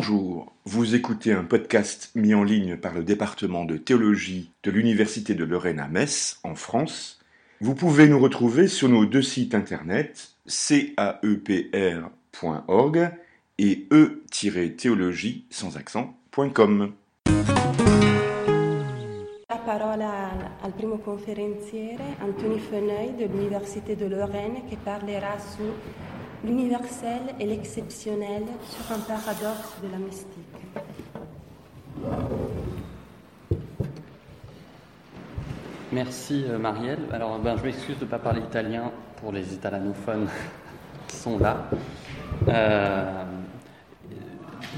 Bonjour, vous écoutez un podcast mis en ligne par le département de théologie de l'Université de Lorraine à Metz, en France. Vous pouvez nous retrouver sur nos deux sites internet caepr.org et e-théologie sans accent.com. La parole al primo conferenziere, Anthony Feneuil de l'Université de Lorraine, qui parlera sur l'universel et l'exceptionnel sur un paradoxe de la mystique. Merci euh, Marielle. Alors ben, je m'excuse de ne pas parler italien pour les italanophones qui sont là. Euh,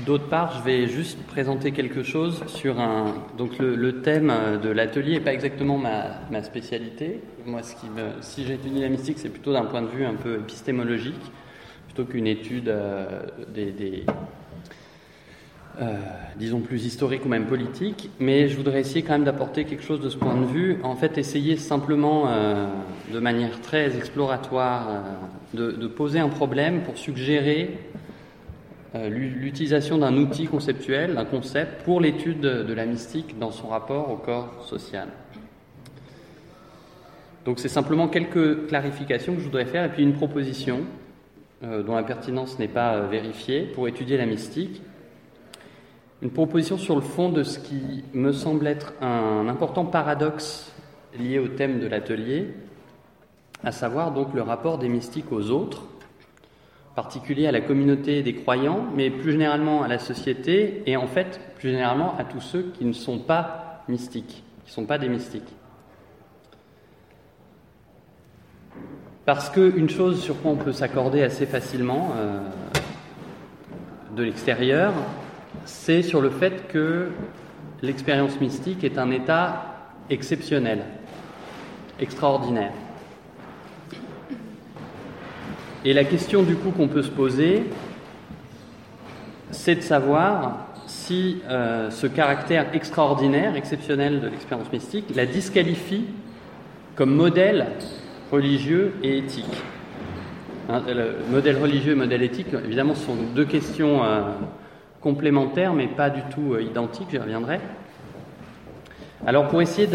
D'autre part, je vais juste présenter quelque chose sur un. Donc, le, thème de l'atelier n'est pas exactement ma, ma, spécialité. Moi, ce qui me, si j'étudie la mystique, c'est plutôt d'un point de vue un peu épistémologique plutôt qu'une étude euh, des, euh, disons plus historique ou même politique, mais je voudrais essayer quand même d'apporter quelque chose de ce point de vue. En fait, essayer simplement, euh, de manière très exploratoire, de, poser un problème pour suggérer l'utilisation d'un outil conceptuel, d'un concept, pour l'étude de, la mystique dans son rapport au corps social. Donc c'est simplement quelques clarifications que je voudrais faire et puis une proposition dont la pertinence n'est pas euh, vérifiée, pour étudier la mystique. Une proposition sur le fond de ce qui me semble être un important paradoxe lié au thème de l'atelier, à savoir donc le rapport des mystiques aux autres, particulier à la communauté des croyants, mais plus généralement à la société et en fait plus généralement à tous ceux qui ne sont pas mystiques, qui ne sont pas des mystiques. Parce qu'une chose sur quoi on peut s'accorder assez facilement euh, de l'extérieur, c'est sur le fait que l'expérience mystique est un état exceptionnel, extraordinaire. Et la question du coup qu'on peut se poser, c'est de savoir si euh, ce caractère extraordinaire, exceptionnel de l'expérience mystique, la disqualifie comme modèle religieux et éthique. Hein, le modèle religieux et modèle éthique, évidemment, sont deux questions euh, complémentaires, mais pas du tout euh, identiques, j'y reviendrai. Alors pour essayer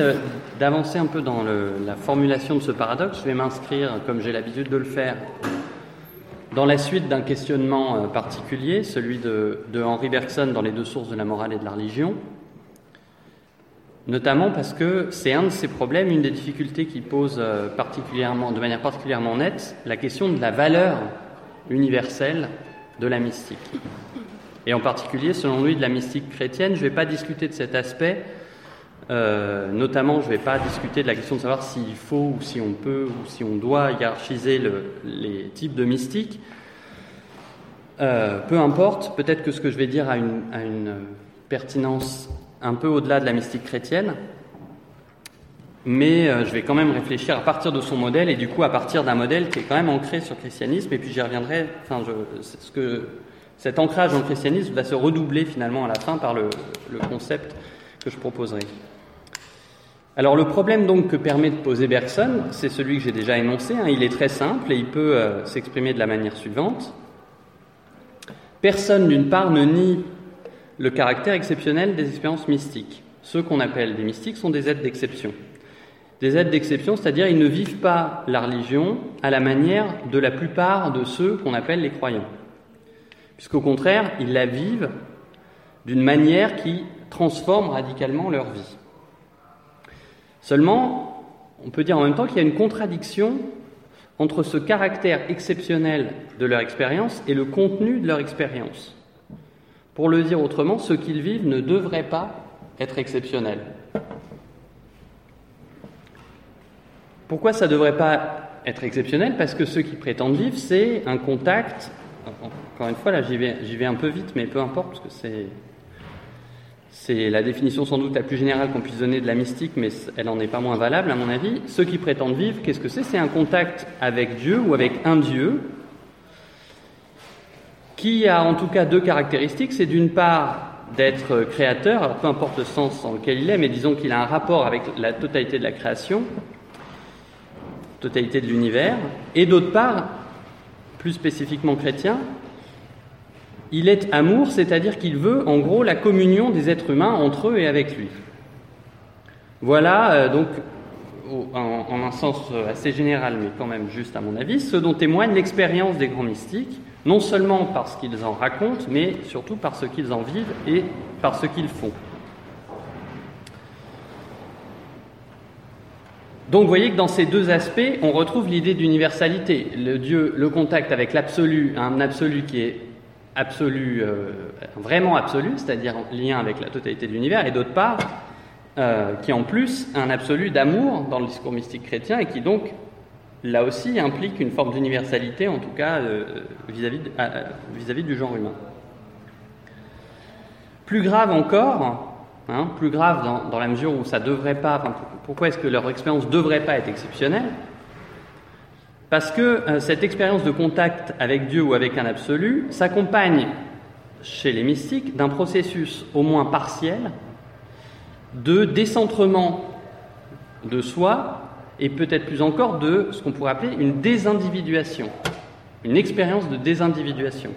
d'avancer un peu dans la formulation de ce paradoxe, je vais m'inscrire, comme j'ai l'habitude de le faire, dans la suite d'un questionnement euh, particulier, celui de Henri Bergson dans Les deux sources de la morale et de la religion, notamment parce que c'est un de ces problèmes, une des difficultés qui pose euh, particulièrement, de manière particulièrement nette la question de la valeur universelle de la mystique. Et en particulier, selon lui, de la mystique chrétienne. Je ne vais pas discuter de cet aspect, euh, notamment je ne vais pas discuter de la question de savoir s'il faut ou si on peut ou si on doit hiérarchiser les types de mystique. Euh, peu importe, peut-être que ce que je vais dire a une pertinence un peu au-delà de la mystique chrétienne, mais euh, je vais quand même réfléchir à partir de son modèle et du coup à partir d'un modèle qui est quand même ancré sur le christianisme, et puis j'y reviendrai, enfin, ce que, cet ancrage dans le christianisme va se redoubler finalement à la fin par le, concept que je proposerai. Alors le problème donc que permet de poser Bergson, c'est celui que j'ai déjà énoncé, hein. il est très simple et il peut euh, s'exprimer de la manière suivante. Personne d'une part ne nie le caractère exceptionnel des expériences mystiques. Ceux qu'on appelle des mystiques sont des êtres d'exception. Des êtres d'exception, c'est-à-dire ils ne vivent pas la religion à la manière de la plupart de ceux qu'on appelle les croyants. Puisqu'au contraire, ils la vivent d'une manière qui transforme radicalement leur vie. Seulement, on peut dire en même temps qu'il y a une contradiction entre ce caractère exceptionnel de leur expérience et le contenu de leur expérience. Pour le dire autrement, ce qu'ils vivent ne devrait pas être exceptionnel. Pourquoi ça ne devrait pas être exceptionnel? Parce que ce qu'ils prétendent vivre, c'est un contact. Encore une fois, là, j'y vais, un peu vite, mais peu importe, parce que. C'est la définition sans doute la plus générale qu'on puisse donner de la mystique, mais elle n'en est pas moins valable à mon avis. Ceux qui prétendent vivre, qu'est-ce que c'est? C'est un contact avec Dieu ou avec un Dieu qui a en tout cas deux caractéristiques. C'est d'une part d'être créateur, peu importe le sens dans lequel il est, mais disons qu'il a un rapport avec la totalité de la création, totalité de l'univers, et d'autre part, plus spécifiquement chrétien, il est amour, c'est-à-dire qu'il veut en gros la communion des êtres humains entre eux et avec lui. Voilà euh, donc en, un sens assez général, mais quand même juste à mon avis, ce dont témoigne l'expérience des grands mystiques, non seulement par ce qu'ils en racontent, mais surtout par ce qu'ils en vivent et par ce qu'ils font. Donc vous voyez que dans ces deux aspects, on retrouve l'idée d'universalité. Le Dieu, le contact avec l'absolu, un absolu qui est absolu, euh, vraiment absolu, c'est-à-dire en lien avec la totalité de l'univers, et d'autre part, euh, qui en plus un absolu d'amour dans le discours mystique chrétien, et qui donc, là aussi, implique une forme d'universalité, en tout cas euh, vis-à-vis vis -vis du genre humain. Plus grave encore, Hein, plus grave dans, la mesure où ça devrait pas. pourquoi est-ce que leur expérience devrait pas être exceptionnelle? Parce que euh, cette expérience de contact avec Dieu ou avec un absolu s'accompagne chez les mystiques d'un processus au moins partiel de décentrement de soi et peut-être plus encore de ce qu'on pourrait appeler une désindividuation, une expérience de désindividuation.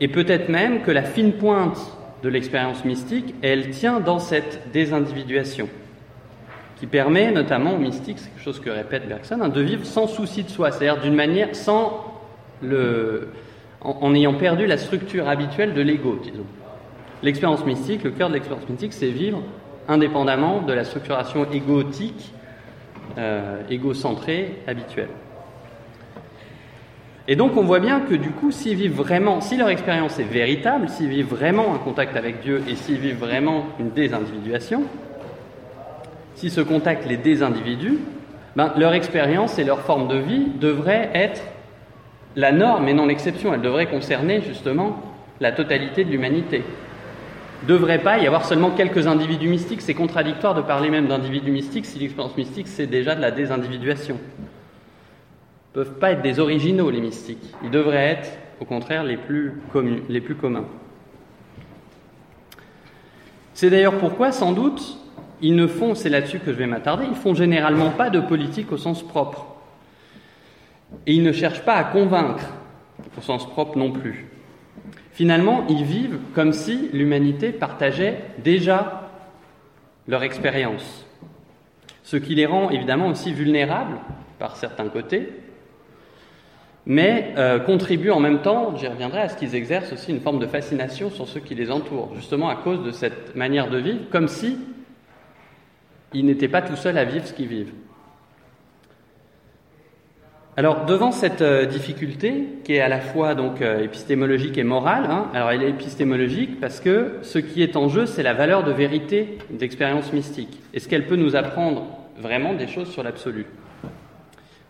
Et peut-être même que la fine pointe de l'expérience mystique, elle tient dans cette désindividuation, qui permet notamment aux mystiques, c'est quelque chose que répète Bergson, hein, de vivre sans souci de soi, c'est-à-dire d'une manière sans le, en, ayant perdu la structure habituelle de l'ego, disons. L'expérience mystique, le cœur de l'expérience mystique, c'est vivre indépendamment de la structuration égotique, euh, égocentrée habituelle. Et donc on voit bien que du coup, s'ils vivent vraiment, si leur expérience est véritable, s'ils vivent vraiment un contact avec Dieu et s'ils vivent vraiment une désindividuation, si ce contact les désindividue, ben, leur expérience et leur forme de vie devraient être la norme et non l'exception. Elle devrait concerner justement la totalité de l'humanité. Devrait pas y avoir seulement quelques individus mystiques. C'est contradictoire de parler même d'individus mystiques si l'expérience mystique c'est déjà de la désindividuation peuvent pas être des originaux, les mystiques. Ils devraient être, au contraire, les plus, les plus communs. C'est d'ailleurs pourquoi, sans doute, ils ne font, c'est là-dessus que je vais m'attarder, ils font généralement pas de politique au sens propre. Et ils ne cherchent pas à convaincre au sens propre non plus. Finalement, ils vivent comme si l'humanité partageait déjà leur expérience. Ce qui les rend évidemment aussi vulnérables par certains côtés, mais euh, contribuent en même temps, j'y reviendrai, à ce qu'ils exercent aussi une forme de fascination sur ceux qui les entourent, justement à cause de cette manière de vivre, comme si ils n'étaient pas tout seuls à vivre ce qu'ils vivent. Alors, devant cette euh, difficulté, qui est à la fois donc euh, épistémologique et morale, hein, alors elle est épistémologique parce que ce qui est en jeu, c'est la valeur de vérité d'expérience mystique. Est-ce qu'elle peut nous apprendre vraiment des choses sur l'absolu?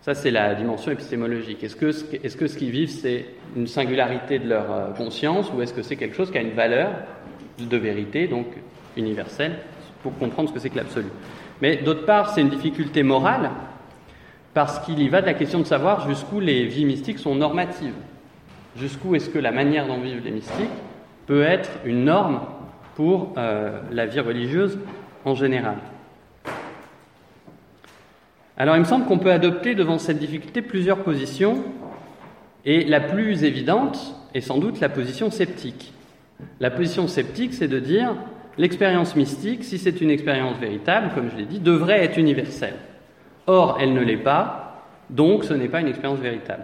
Ça, c'est la dimension épistémologique. Est-ce que, ce qu'ils vivent, c'est une singularité de leur euh, conscience ou est-ce que c'est quelque chose qui a une valeur de vérité, donc universelle, pour comprendre ce que c'est que l'absolu? Mais d'autre part, c'est une difficulté morale parce qu'il y va de la question de savoir jusqu'où les vies mystiques sont normatives. Jusqu'où est-ce que la manière dont vivent les mystiques peut être une norme pour euh, la vie religieuse en général. Alors il me semble qu'on peut adopter devant cette difficulté plusieurs positions, et la plus évidente est sans doute la position sceptique. La position sceptique, c'est de dire l'expérience mystique, si c'est une expérience véritable, comme je l'ai dit, devrait être universelle. Or, elle ne l'est pas, donc ce n'est pas une expérience véritable.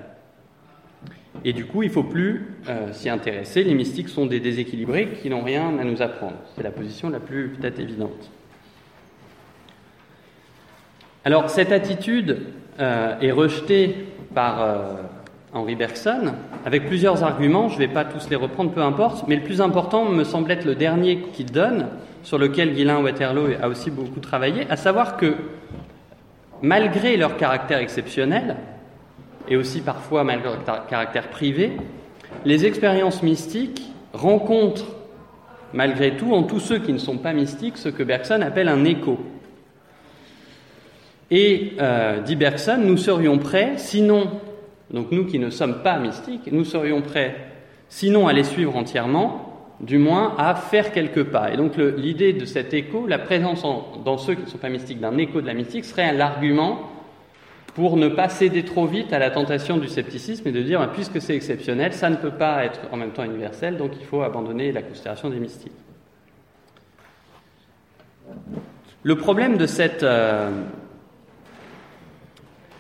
Et du coup, il ne faut plus euh, s'y intéresser. Les mystiques sont des déséquilibrés qui n'ont rien à nous apprendre. C'est la position la plus peut-être évidente. Alors cette attitude euh, est rejetée par euh, Henri Bergson avec plusieurs arguments, je ne vais pas tous les reprendre, peu importe, mais le plus important me semble être le dernier qu'il donne, sur lequel Guylain Waterloo a aussi beaucoup travaillé, à savoir que malgré leur caractère exceptionnel, et aussi parfois malgré leur caractère privé, les expériences mystiques rencontrent malgré tout en tous ceux qui ne sont pas mystiques ce que Bergson appelle un écho. Et, euh, dit Bergson, nous serions prêts, sinon, donc nous qui ne sommes pas mystiques, nous serions prêts, sinon à les suivre entièrement, du moins à faire quelques pas. Et donc l'idée de cet écho, la présence dans ceux qui ne sont pas mystiques d'un écho de la mystique, serait l'argument pour ne pas céder trop vite à la tentation du scepticisme et de dire, ben, puisque c'est exceptionnel, ça ne peut pas être en même temps universel, donc il faut abandonner la considération des mystiques. Le problème de cette, euh,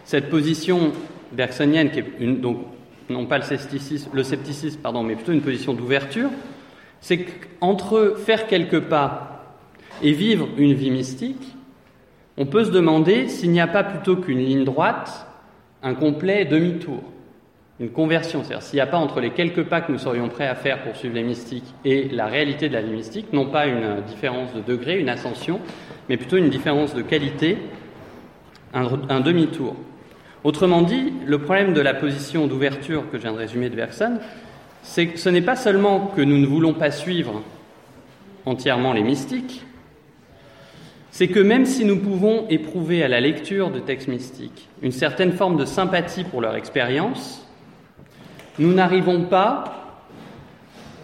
cette position bergsonienne, qui est donc non pas le scepticisme, le scepticisme pardon, mais plutôt une position d'ouverture, c'est qu'entre faire quelques pas et vivre une vie mystique, on peut se demander s'il n'y a pas plutôt qu'une ligne droite, un complet demi-tour, une conversion. C'est-à-dire s'il n'y a pas entre les quelques pas que nous serions prêts à faire pour suivre les mystiques et la réalité de la vie mystique, non pas une différence de degré, une ascension, mais plutôt une différence de qualité, un, demi-tour. Autrement dit, le problème de la position d'ouverture que je viens de résumer de Bergson, ce n'est pas seulement que nous ne voulons pas suivre entièrement les mystiques, c'est que même si nous pouvons éprouver à la lecture de textes mystiques une certaine forme de sympathie pour leur expérience, nous n'arrivons pas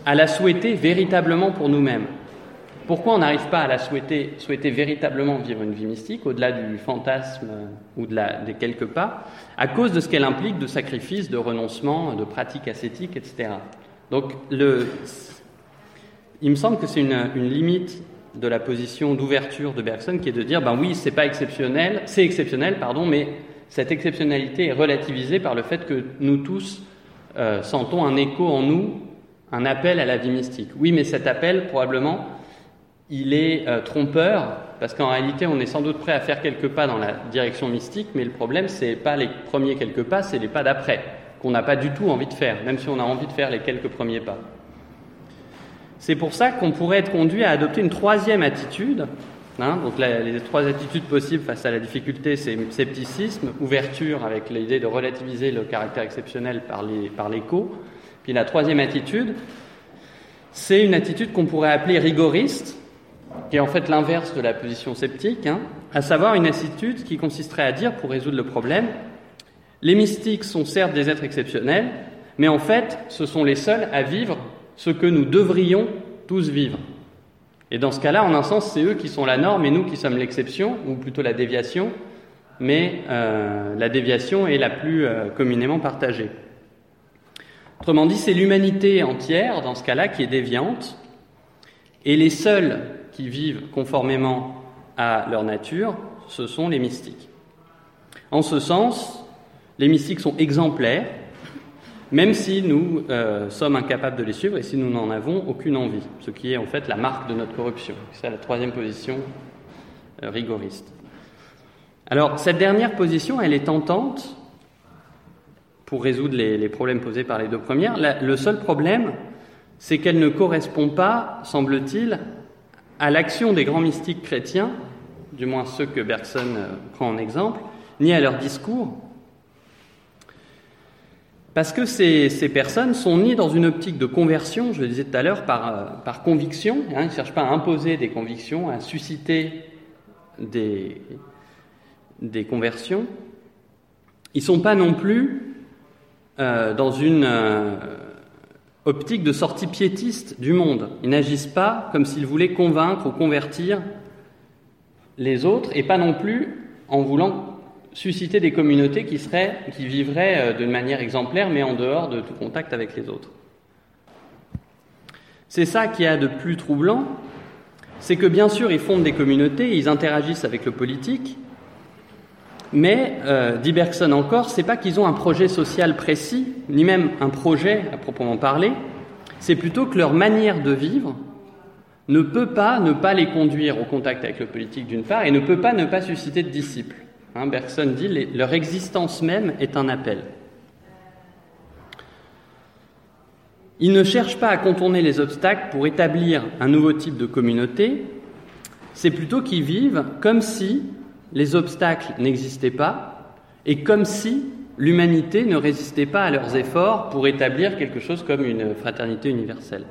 à la souhaiter véritablement pour nous-mêmes. Pourquoi on n'arrive pas à la souhaiter, véritablement vivre une vie mystique, au-delà du fantasme ou de des quelques pas À cause de ce qu'elle implique de sacrifice, de renoncement, de pratiques ascétiques, etc. Donc, il me semble que c'est une, une limite de la position d'ouverture de Bergson, qui est de dire, ben oui, c'est pas exceptionnel, c'est exceptionnel, pardon, mais cette exceptionnalité est relativisée par le fait que nous tous euh, sentons un écho en nous, un appel à la vie mystique. Oui, mais cet appel, probablement, il est euh, trompeur, parce qu'en réalité, on est sans doute prêt à faire quelques pas dans la direction mystique, mais le problème, c'est pas les premiers quelques pas, c'est les pas d'après, qu'on n'a pas du tout envie de faire, même si on a envie de faire les quelques premiers pas. C'est pour ça qu'on pourrait être conduit à adopter une troisième attitude. Hein, donc les trois attitudes possibles face à la difficulté, c'est scepticisme, ouverture avec l'idée de relativiser le caractère exceptionnel par l'écho. Puis la troisième attitude, c'est une attitude qu'on pourrait appeler rigoriste, qui est en fait l'inverse de la position sceptique, hein, à savoir une attitude qui consisterait à dire, pour résoudre le problème, les mystiques sont certes des êtres exceptionnels, mais en fait, ce sont les seuls à vivre ce que nous devrions tous vivre. Et dans ce cas-là, en un sens, c'est eux qui sont la norme et nous qui sommes l'exception, ou plutôt la déviation, mais euh, la déviation est la plus euh, communément partagée. Autrement dit, c'est l'humanité entière, dans ce cas-là, qui est déviante, et les seuls qui vivent conformément à leur nature, ce sont les mystiques. En ce sens, les mystiques sont exemplaires, même si nous euh, sommes incapables de les suivre et si nous n'en avons aucune envie, ce qui est en fait la marque de notre corruption. C'est la troisième position euh, rigoriste. Alors, cette dernière position, elle est tentante pour résoudre les, problèmes posés par les deux premières. le seul problème, c'est qu'elle ne correspond pas, semble-t-il, à l'action des grands mystiques chrétiens, du moins ceux que Bergson euh, prend en exemple, ni à leur discours, parce que ces, ces, personnes sont ni dans une optique de conversion, je le disais tout à l'heure, par, euh, par conviction, hein, ils ne cherchent pas à imposer des convictions, à susciter des, des conversions. Ils ne sont pas non plus euh, dans une optique de sortie piétiste du monde. Ils n'agissent pas comme s'ils voulaient convaincre ou convertir les autres, et pas non plus en voulant susciter des communautés qui, seraient, qui vivraient euh, d'une manière exemplaire, mais en dehors de tout contact avec les autres. C'est ça qui a de plus troublant, c'est que bien sûr ils fondent des communautés, ils interagissent avec le politique, mais, euh, dit Bergson encore, c'est pas qu'ils ont un projet social précis, ni même un projet à proprement parler, c'est plutôt que leur manière de vivre ne peut pas ne pas les conduire au contact avec le politique d'une part, et ne peut pas ne pas susciter de disciples. Hein, Bergson dit leur existence même est un appel. Ils ne cherchent pas à contourner les obstacles pour établir un nouveau type de communauté, c'est plutôt qu'ils vivent comme si les obstacles n'existaient pas et comme si l'humanité ne résistait pas à leurs efforts pour établir quelque chose comme une fraternité universelle.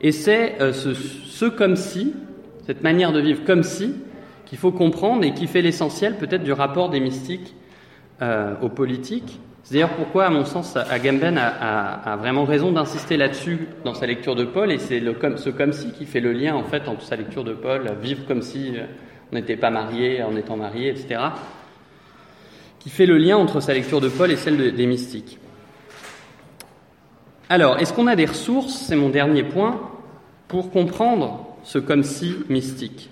Et c'est euh, ce, comme si, cette manière de vivre comme si, qu'il faut comprendre et qui fait l'essentiel peut-être du rapport des mystiques euh, aux politiques. C'est d'ailleurs pourquoi, à mon sens, Agamben a, vraiment raison d'insister là-dessus dans sa lecture de Paul, et c'est ce comme si qui fait le lien en fait entre sa lecture de Paul, vivre comme si n'était pas marié en étant marié, etc. qui fait le lien entre sa lecture de Paul et celle des mystiques. Alors, est-ce qu'on a des ressources, c'est mon dernier point, pour comprendre ce comme si mystique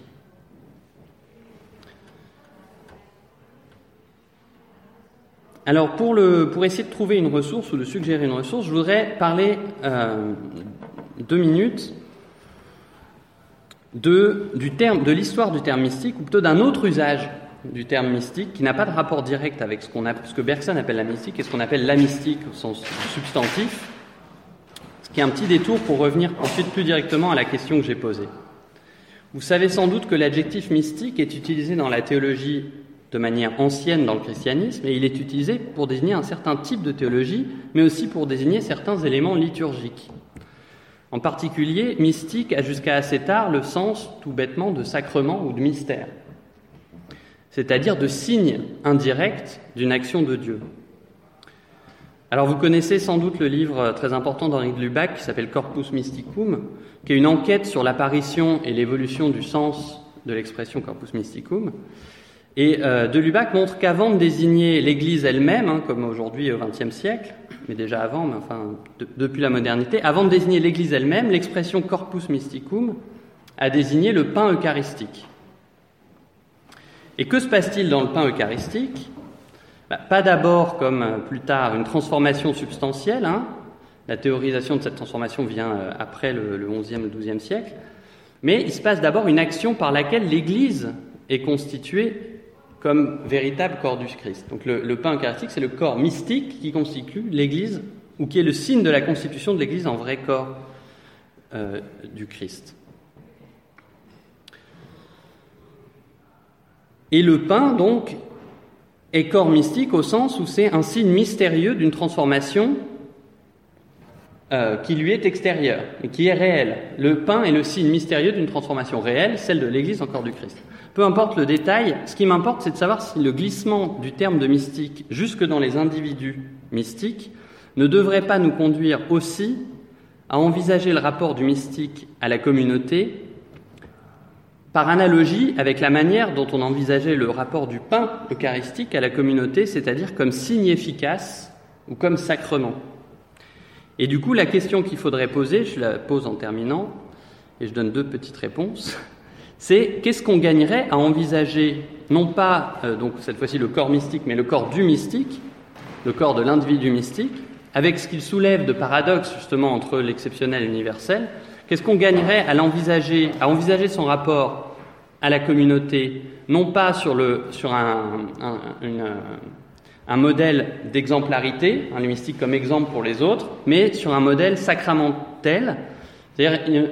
Alors, pour, le, pour, essayer de trouver une ressource ou de suggérer une ressource, je voudrais parler euh, deux minutes de, l'histoire du terme mystique, ou plutôt d'un autre usage du terme mystique qui n'a pas de rapport direct avec ce que Bergson appelle la mystique et ce qu'on appelle la mystique au sens substantif, ce qui est un petit détour pour revenir ensuite plus directement à la question que j'ai posée. Vous savez sans doute que l'adjectif mystique est utilisé dans la théologie de manière ancienne dans le christianisme, et il est utilisé pour désigner un certain type de théologie, mais aussi pour désigner certains éléments liturgiques. En particulier, mystique a jusqu'à assez tard le sens, tout bêtement, de sacrement ou de mystère, c'est-à-dire de signe indirect d'une action de Dieu. Alors vous connaissez sans doute le livre très important d'Henri de Lubac qui s'appelle Corpus Mysticum, qui est une enquête sur l'apparition et l'évolution du sens de l'expression Corpus Mysticum. Et euh, de Lubac montre qu'avant de désigner l'Église elle-même, hein, comme aujourd'hui au XXe siècle, mais déjà avant, mais enfin depuis la modernité, avant de désigner l'Église elle-même, l'expression corpus mysticum a désigné le pain eucharistique. Et que se passe-t-il dans le pain eucharistique? Bah, Pas d'abord, comme euh, plus tard, une transformation substantielle. Hein. La théorisation de cette transformation vient euh, après le, le XIe le XIIe siècle. Mais il se passe d'abord une action par laquelle l'Église est constituée comme véritable corps du Christ. Donc le, pain eucharistique, c'est le corps mystique qui constitue l'Église, ou qui est le signe de la constitution de l'Église en vrai corps euh, du Christ. Et le pain, donc, est corps mystique au sens où c'est un signe mystérieux d'une transformation euh, qui lui est extérieure et qui est réelle. Le pain est le signe mystérieux d'une transformation réelle, celle de l'Église en corps du Christ. Peu importe le détail, ce qui m'importe, c'est de savoir si le glissement du terme de mystique jusque dans les individus mystiques ne devrait pas nous conduire aussi à envisager le rapport du mystique à la communauté par analogie avec la manière dont on envisageait le rapport du pain eucharistique à la communauté, c'est-à-dire comme signe efficace ou comme sacrement. Et du coup, la question qu'il faudrait poser, je la pose en terminant, et je donne deux petites réponses c'est qu'est-ce qu'on gagnerait à envisager, non pas euh, donc cette fois-ci le corps mystique, mais le corps du mystique, le corps de l'individu mystique, avec ce qu'il soulève de paradoxe justement entre l'exceptionnel et l'universel. Qu'est-ce qu'on gagnerait à l'envisager, à envisager son rapport à la communauté, non pas sur, le, sur un, un modèle d'exemplarité, un mystique comme exemple pour les autres, mais sur un modèle sacramentel, c'est-à-dire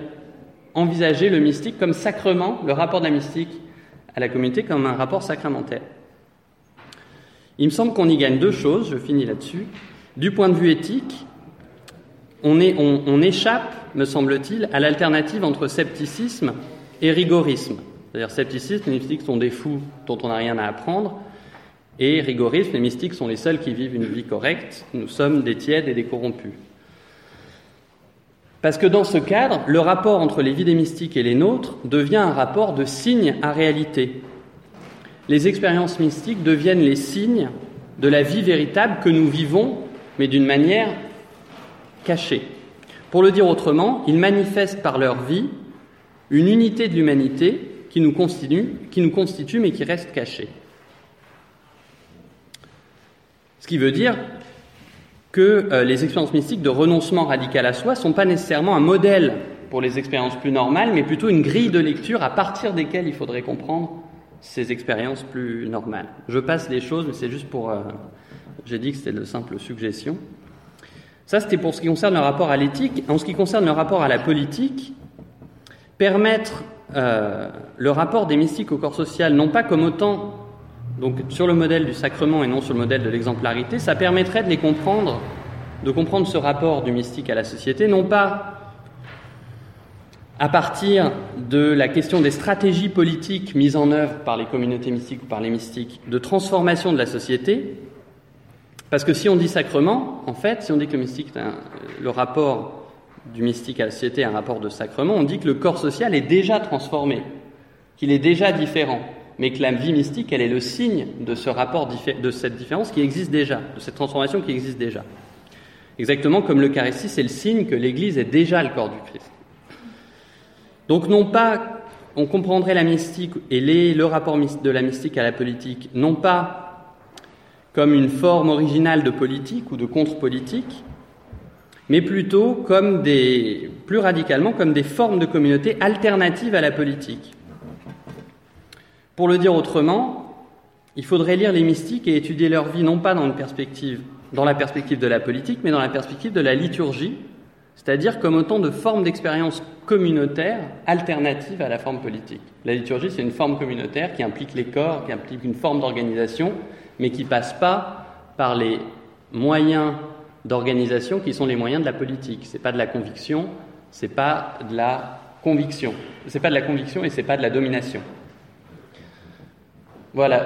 envisager le mystique comme sacrement, le rapport de la mystique à la communauté comme un rapport sacramentaire. Il me semble qu'on y gagne deux choses, je finis là-dessus. Du point de vue éthique, on, on échappe, me semble-t-il, à l'alternative entre scepticisme et rigorisme. C'est-à-dire scepticisme, les mystiques sont des fous dont on n'a rien à apprendre, et rigorisme, les mystiques sont les seuls qui vivent une vie correcte, nous sommes des tièdes et des corrompus. Parce que dans ce cadre, le rapport entre les vies des mystiques et les nôtres devient un rapport de signe à réalité. Les expériences mystiques deviennent les signes de la vie véritable que nous vivons, mais d'une manière cachée. Pour le dire autrement, ils manifestent par leur vie une unité de l'humanité qui nous constitue, qui nous constitue mais qui reste cachée. Ce qui veut dire que euh, les expériences mystiques de renoncement radical à soi ne sont pas nécessairement un modèle pour les expériences plus normales, mais plutôt une grille de lecture à partir desquelles il faudrait comprendre ces expériences plus normales. Je passe les choses, mais c'est juste pour... Euh, j'ai dit que c'était de simples suggestions. Ça, c'était pour ce qui concerne le rapport à l'éthique. En ce qui concerne le rapport à la politique, permettre euh, le rapport des mystiques au corps social, non pas comme autant donc sur le modèle du sacrement et non sur le modèle de l'exemplarité, ça permettrait de les comprendre, de comprendre ce rapport du mystique à la société, non pas à partir de la question des stratégies politiques mises en œuvre par les communautés mystiques ou par les mystiques de transformation de la société, parce que si on dit sacrement, en fait, si on dit que le mystique, le rapport du mystique à la société est un rapport de sacrement, on dit que le corps social est déjà transformé, qu'il est déjà différent. Mais que la vie mystique, elle est le signe de ce rapport, de cette différence qui existe déjà, de cette transformation qui existe déjà. Exactement comme l'Eucharistie, c'est le signe que l'Église est déjà le corps du Christ. Donc non pas, on comprendrait la mystique et le rapport de la mystique à la politique, non pas comme une forme originale de politique ou de contre-politique, mais plutôt comme des, plus radicalement, comme des formes de communauté alternatives à la politique. Pour le dire autrement, il faudrait lire les mystiques et étudier leur vie non pas dans, une perspective, dans la perspective de la politique, mais dans la perspective de la liturgie, c'est-à-dire comme autant de formes d'expérience communautaire alternatives à la forme politique. La liturgie, c'est une forme communautaire qui implique les corps, qui implique une forme d'organisation, mais qui passe pas par les moyens d'organisation qui sont les moyens de la politique. C'est pas de la conviction, c'est pas de la conviction. C'est pas de la conviction et c'est pas de la domination. Voilà,